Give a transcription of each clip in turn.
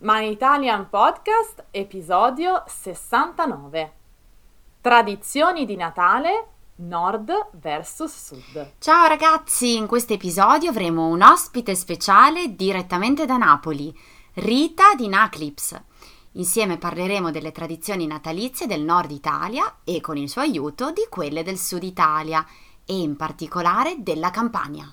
My Italian Podcast, episodio 69. Tradizioni di Natale, nord versus sud. Ciao ragazzi, in questo episodio avremo un ospite speciale direttamente da Napoli, Rita di Naclips. Insieme parleremo delle tradizioni natalizie del nord Italia e con il suo aiuto di quelle del sud Italia e in particolare della Campania.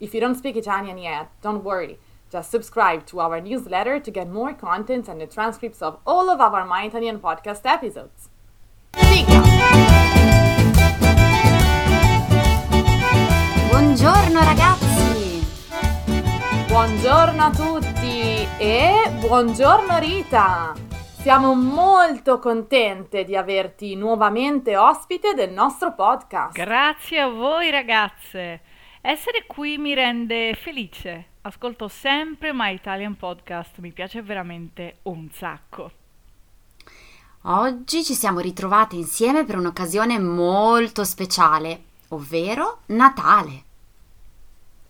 If you don't speak Italian yet, don't worry. Just subscribe to our newsletter to get more content and the transcripts of all of our My Italian podcast episodes. Sigla! Buongiorno ragazzi! Buongiorno a tutti e buongiorno Rita! Siamo molto contente di averti nuovamente ospite del nostro podcast. Grazie a voi ragazze! Essere qui mi rende felice. Ascolto sempre My Italian Podcast, mi piace veramente un sacco. Oggi ci siamo ritrovate insieme per un'occasione molto speciale, ovvero Natale.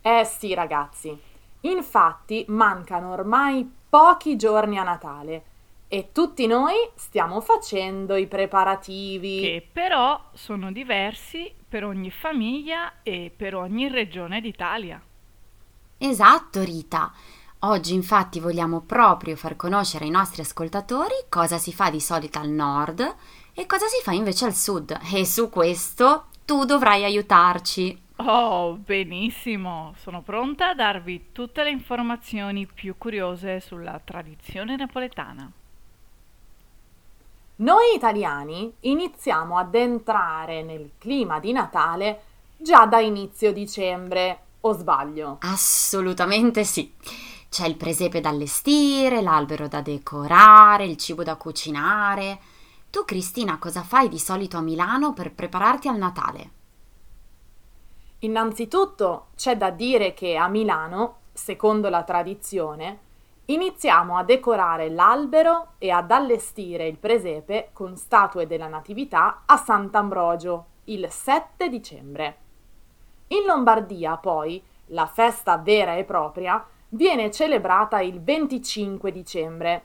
Eh sì ragazzi, infatti mancano ormai pochi giorni a Natale e tutti noi stiamo facendo i preparativi. Che però sono diversi per ogni famiglia e per ogni regione d'Italia. Esatto, Rita. Oggi infatti vogliamo proprio far conoscere ai nostri ascoltatori cosa si fa di solito al nord e cosa si fa invece al sud. E su questo tu dovrai aiutarci. Oh, benissimo! Sono pronta a darvi tutte le informazioni più curiose sulla tradizione napoletana. Noi italiani iniziamo ad entrare nel clima di Natale già da inizio dicembre, o sbaglio? Assolutamente sì. C'è il presepe da allestire, l'albero da decorare, il cibo da cucinare. Tu, Cristina, cosa fai di solito a Milano per prepararti al Natale? Innanzitutto c'è da dire che a Milano, secondo la tradizione, iniziamo a decorare l'albero e ad allestire il presepe con statue della Natività a Sant'Ambrogio il 7 dicembre. In Lombardia, poi, la festa vera e propria viene celebrata il 25 dicembre.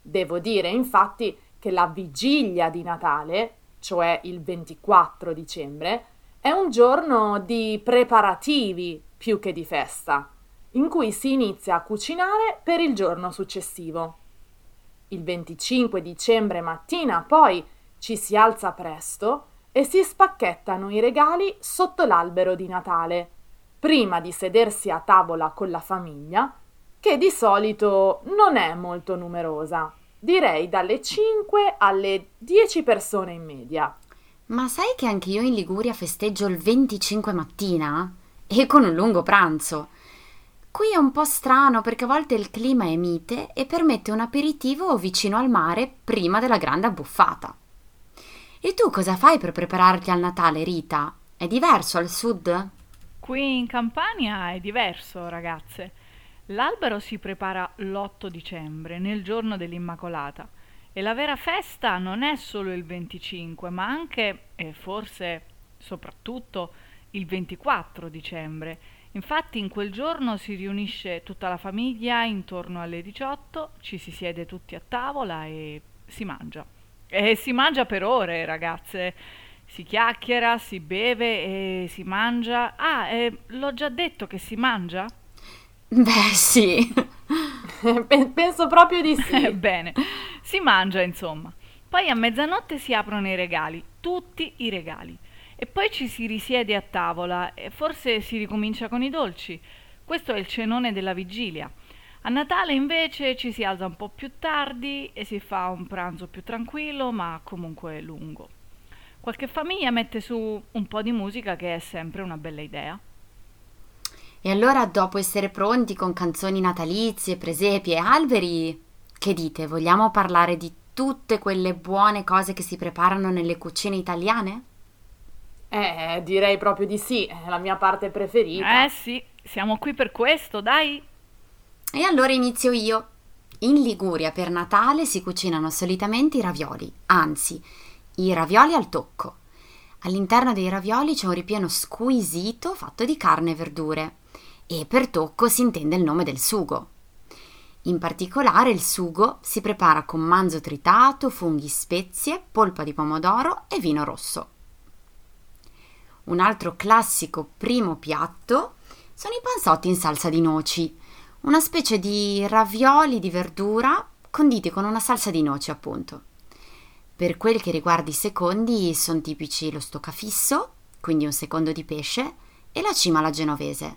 Devo dire, infatti, che la vigilia di Natale, cioè il 24 dicembre, è un giorno di preparativi più che di festa in cui si inizia a cucinare per il giorno successivo. Il 25 dicembre mattina poi ci si alza presto e si spacchettano i regali sotto l'albero di Natale, prima di sedersi a tavola con la famiglia, che di solito non è molto numerosa, direi dalle 5 alle 10 persone in media. Ma sai che anche io in Liguria festeggio il 25 mattina? E con un lungo pranzo. Qui è un po' strano perché a volte il clima è mite e permette un aperitivo vicino al mare prima della grande abbuffata. E tu cosa fai per prepararti al Natale, Rita? È diverso al sud? Qui in Campania è diverso, ragazze. L'albero si prepara l'8 dicembre, nel giorno dell'Immacolata, e la vera festa non è solo il 25, ma anche, e forse soprattutto, il 24 dicembre Infatti in quel giorno si riunisce tutta la famiglia intorno alle 18, ci si siede tutti a tavola e si mangia. E si mangia per ore, ragazze. Si chiacchiera, si beve e si mangia. Ah, eh, l'ho già detto che si mangia? Beh, sì. Penso proprio di sì. Bene, si mangia insomma. Poi a mezzanotte si aprono i regali, tutti i regali. E poi ci si risiede a tavola e forse si ricomincia con i dolci. Questo è il cenone della vigilia. A Natale invece ci si alza un po' più tardi e si fa un pranzo più tranquillo ma comunque lungo. Qualche famiglia mette su un po' di musica che è sempre una bella idea. E allora, dopo essere pronti con canzoni natalizie, presepi e alberi, che dite, vogliamo parlare di tutte quelle buone cose che si preparano nelle cucine italiane? Eh, direi proprio di sì, è la mia parte preferita. Eh sì, siamo qui per questo, dai. E allora inizio io. In Liguria per Natale si cucinano solitamente i ravioli, anzi, i ravioli al tocco. All'interno dei ravioli c'è un ripieno squisito fatto di carne e verdure e per tocco si intende il nome del sugo. In particolare il sugo si prepara con manzo tritato, funghi, spezie, polpa di pomodoro e vino rosso. Un altro classico primo piatto sono i panzotti in salsa di noci, una specie di ravioli di verdura conditi con una salsa di noci, appunto. Per quel che riguarda i secondi, sono tipici lo stoccafisso, quindi un secondo di pesce, e la cima alla genovese.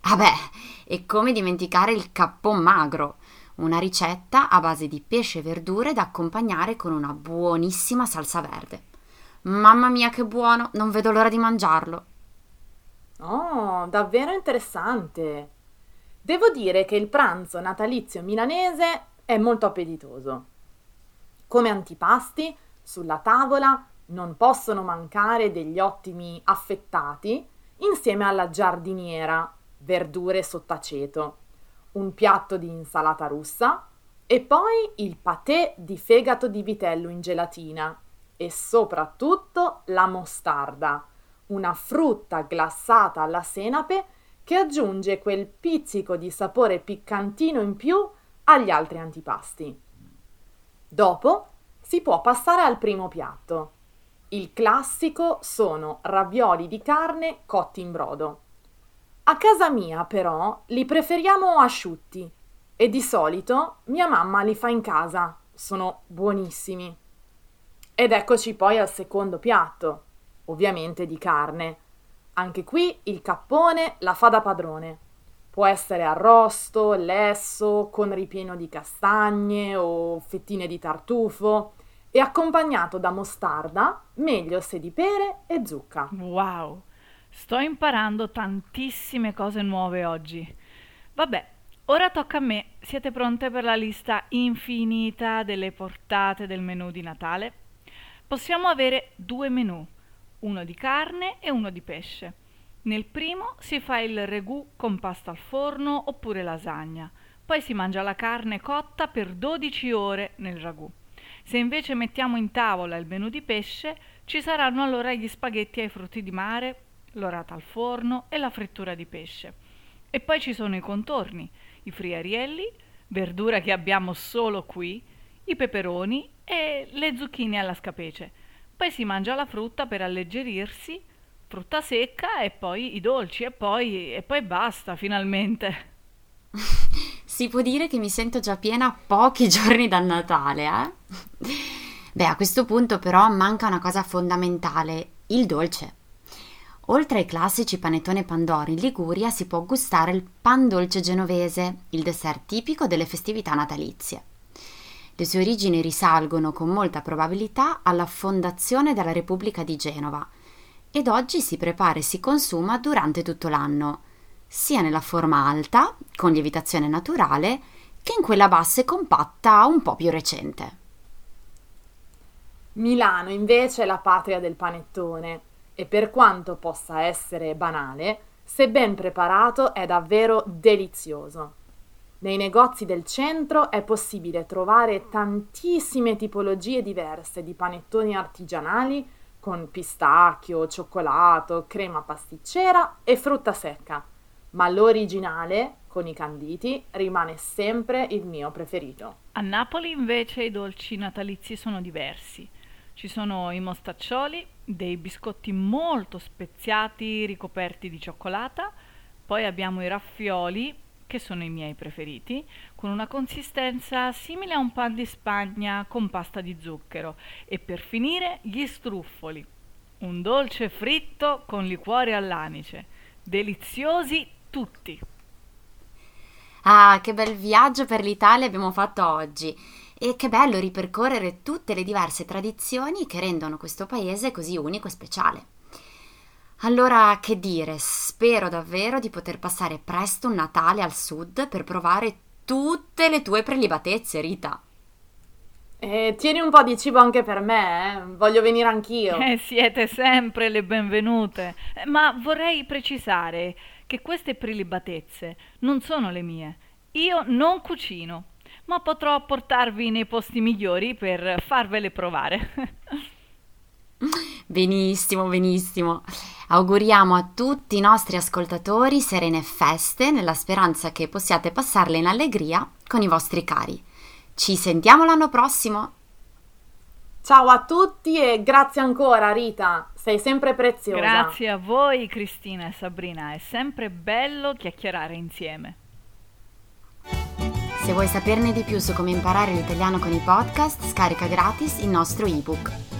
Ah beh, e come dimenticare il cappon magro, una ricetta a base di pesce e verdure da accompagnare con una buonissima salsa verde. Mamma mia che buono, non vedo l'ora di mangiarlo. Oh, davvero interessante. Devo dire che il pranzo natalizio milanese è molto appetitoso. Come antipasti, sulla tavola non possono mancare degli ottimi affettati insieme alla giardiniera verdure sott'aceto, un piatto di insalata russa e poi il patè di fegato di vitello in gelatina e soprattutto la mostarda, una frutta glassata alla senape che aggiunge quel pizzico di sapore piccantino in più agli altri antipasti. Dopo si può passare al primo piatto. Il classico sono ravioli di carne cotti in brodo. A casa mia, però, li preferiamo asciutti e di solito mia mamma li fa in casa. Sono buonissimi. Ed eccoci poi al secondo piatto, ovviamente di carne. Anche qui il cappone la fa da padrone. Può essere arrosto, lesso, con ripieno di castagne o fettine di tartufo e accompagnato da mostarda, meglio se di pere e zucca. Wow! Sto imparando tantissime cose nuove oggi. Vabbè, ora tocca a me. Siete pronte per la lista infinita delle portate del menù di Natale? Possiamo avere due menù, uno di carne e uno di pesce. Nel primo si fa il regù con pasta al forno oppure lasagna. Poi si mangia la carne cotta per 12 ore nel ragù. Se invece mettiamo in tavola il menù di pesce, ci saranno allora gli spaghetti ai frutti di mare, l'orata al forno e la frittura di pesce. E poi ci sono i contorni, i friarielli, verdura che abbiamo solo qui, i peperoni e le zucchine alla scapece. Poi si mangia la frutta per alleggerirsi, frutta secca e poi i dolci e poi, e poi basta finalmente. si può dire che mi sento già piena pochi giorni dal Natale, eh? Beh, a questo punto però manca una cosa fondamentale, il dolce. Oltre ai classici panettone pandoro in Liguria si può gustare il pan dolce genovese, il dessert tipico delle festività natalizie. Le sue origini risalgono con molta probabilità alla fondazione della Repubblica di Genova ed oggi si prepara e si consuma durante tutto l'anno, sia nella forma alta, con lievitazione naturale, che in quella bassa e compatta un po' più recente. Milano invece è la patria del panettone e per quanto possa essere banale, se ben preparato è davvero delizioso. Nei negozi del centro è possibile trovare tantissime tipologie diverse di panettoni artigianali con pistacchio, cioccolato, crema pasticcera e frutta secca, ma l'originale, con i canditi, rimane sempre il mio preferito. A Napoli invece i dolci natalizi sono diversi. Ci sono i mostaccioli, dei biscotti molto speziati ricoperti di cioccolata, poi abbiamo i raffioli, che sono i miei preferiti, con una consistenza simile a un pan di Spagna con pasta di zucchero e per finire gli struffoli, un dolce fritto con liquore all'anice, deliziosi tutti. Ah, che bel viaggio per l'Italia abbiamo fatto oggi! E che bello ripercorrere tutte le diverse tradizioni che rendono questo paese così unico e speciale. Allora, che dire, spero davvero di poter passare presto un Natale al sud per provare tutte le tue prelibatezze, Rita. E tieni un po' di cibo anche per me, eh? voglio venire anch'io. Eh, siete sempre le benvenute. Eh, Ma vorrei precisare che queste prelibatezze non sono le mie. Io non cucino, ma potrò portarvi nei posti migliori per farvele provare. Benissimo, benissimo. Auguriamo a tutti i nostri ascoltatori serene feste nella speranza che possiate passarle in allegria con i vostri cari. Ci sentiamo l'anno prossimo. Ciao a tutti e grazie ancora Rita, sei sempre preziosa. Grazie a voi, Cristina e Sabrina, è sempre bello chiacchierare insieme. Se vuoi saperne di più su come imparare l'italiano con i podcast, scarica gratis il nostro ebook.